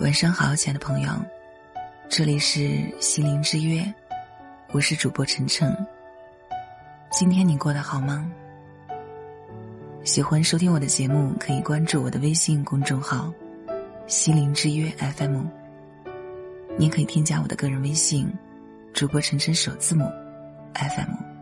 晚上好，亲爱的朋友，这里是心灵之约，我是主播晨晨。今天你过得好吗？喜欢收听我的节目，可以关注我的微信公众号“心灵之约 FM”。您可以添加我的个人微信，主播晨晨首字母 FM。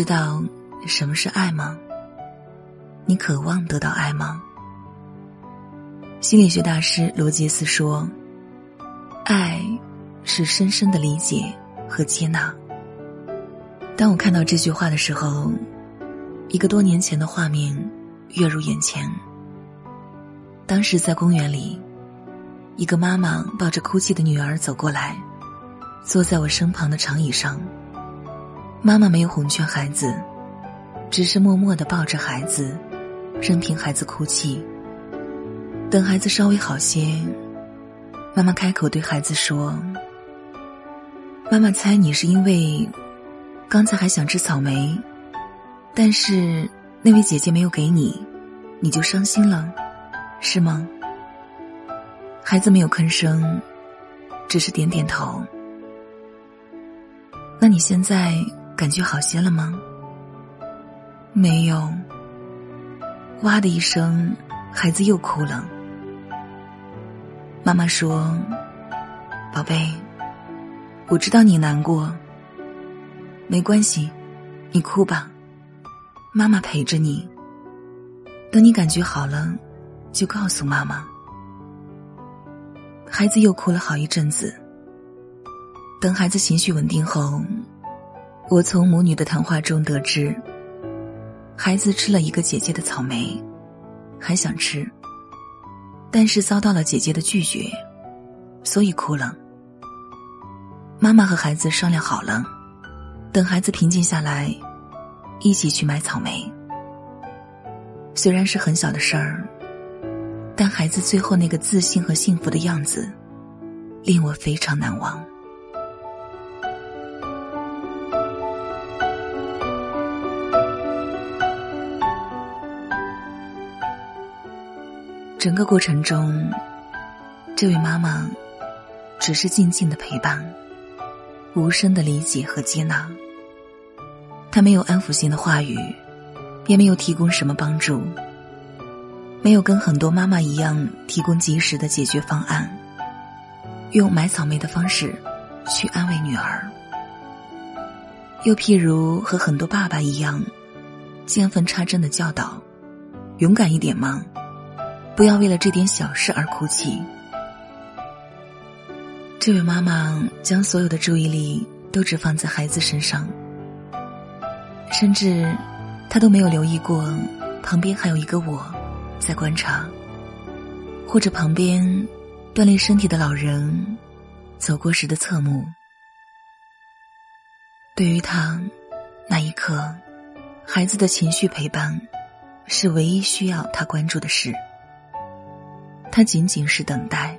知道什么是爱吗？你渴望得到爱吗？心理学大师罗杰斯说：“爱是深深的理解和接纳。”当我看到这句话的时候，一个多年前的画面跃入眼前。当时在公园里，一个妈妈抱着哭泣的女儿走过来，坐在我身旁的长椅上。妈妈没有哄劝孩子，只是默默的抱着孩子，任凭孩子哭泣。等孩子稍微好些，妈妈开口对孩子说：“妈妈猜你是因为刚才还想吃草莓，但是那位姐姐没有给你，你就伤心了，是吗？”孩子没有吭声，只是点点头。那你现在？感觉好些了吗？没有。哇的一声，孩子又哭了。妈妈说：“宝贝，我知道你难过，没关系，你哭吧，妈妈陪着你。等你感觉好了，就告诉妈妈。”孩子又哭了好一阵子。等孩子情绪稳定后。我从母女的谈话中得知，孩子吃了一个姐姐的草莓，还想吃，但是遭到了姐姐的拒绝，所以哭了。妈妈和孩子商量好了，等孩子平静下来，一起去买草莓。虽然是很小的事儿，但孩子最后那个自信和幸福的样子，令我非常难忘。整个过程中，这位妈妈只是静静的陪伴，无声的理解和接纳。她没有安抚性的话语，也没有提供什么帮助，没有跟很多妈妈一样提供及时的解决方案，用买草莓的方式去安慰女儿，又譬如和很多爸爸一样，见缝插针的教导：勇敢一点吗？不要为了这点小事而哭泣。这位妈妈将所有的注意力都只放在孩子身上，甚至她都没有留意过旁边还有一个我在观察，或者旁边锻炼身体的老人走过时的侧目。对于他，那一刻，孩子的情绪陪伴是唯一需要他关注的事。他仅仅是等待，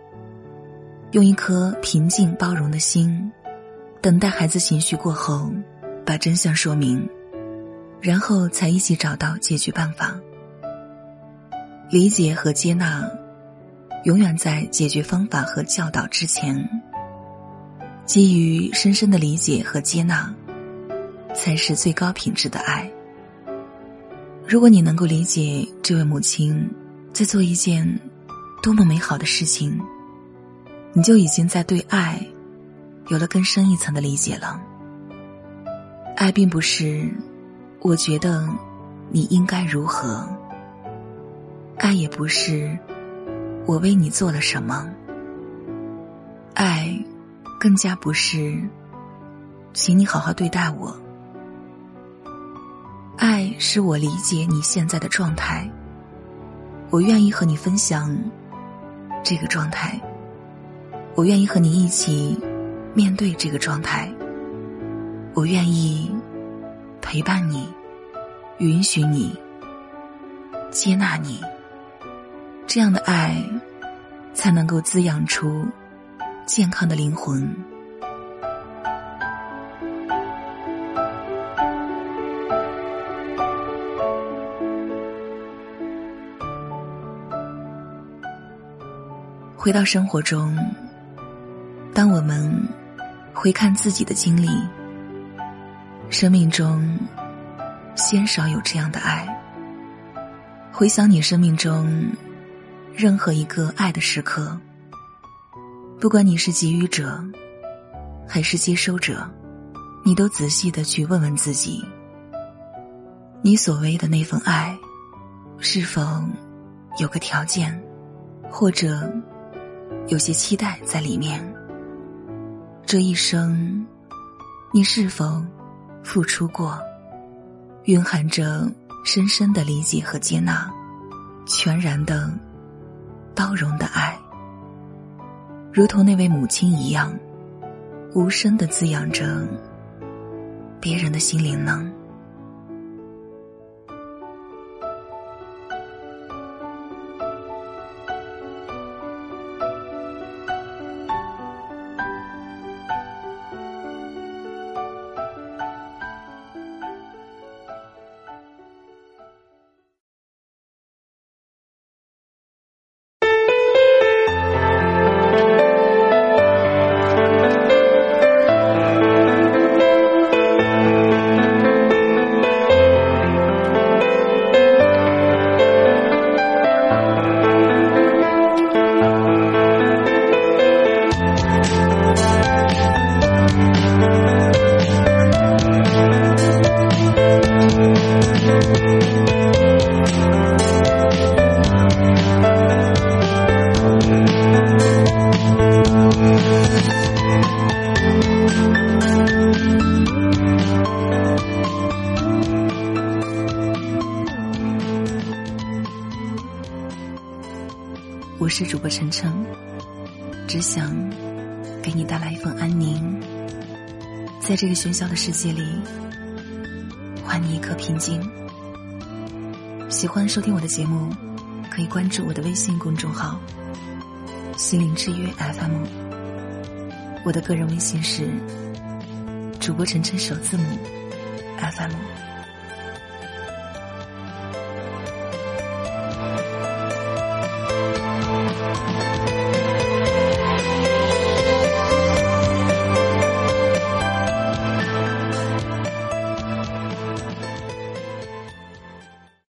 用一颗平静包容的心，等待孩子情绪过后，把真相说明，然后才一起找到解决办法。理解和接纳，永远在解决方法和教导之前。基于深深的理解和接纳，才是最高品质的爱。如果你能够理解这位母亲在做一件。多么美好的事情，你就已经在对爱有了更深一层的理解了。爱并不是我觉得你应该如何，爱也不是我为你做了什么，爱更加不是请你好好对待我。爱是我理解你现在的状态，我愿意和你分享。这个状态，我愿意和你一起面对这个状态。我愿意陪伴你，允许你，接纳你。这样的爱才能够滋养出健康的灵魂。回到生活中，当我们回看自己的经历，生命中鲜少有这样的爱。回想你生命中任何一个爱的时刻，不管你是给予者还是接收者，你都仔细的去问问自己：你所谓的那份爱，是否有个条件，或者？有些期待在里面。这一生，你是否付出过，蕴含着深深的理解和接纳，全然的包容的爱，如同那位母亲一样，无声的滋养着别人的心灵呢？我是主播晨晨，只想给你带来一份安宁，在这个喧嚣的世界里，还你一颗平静。喜欢收听我的节目，可以关注我的微信公众号“心灵之约 FM”。我的个人微信是主播晨晨首字母 FM。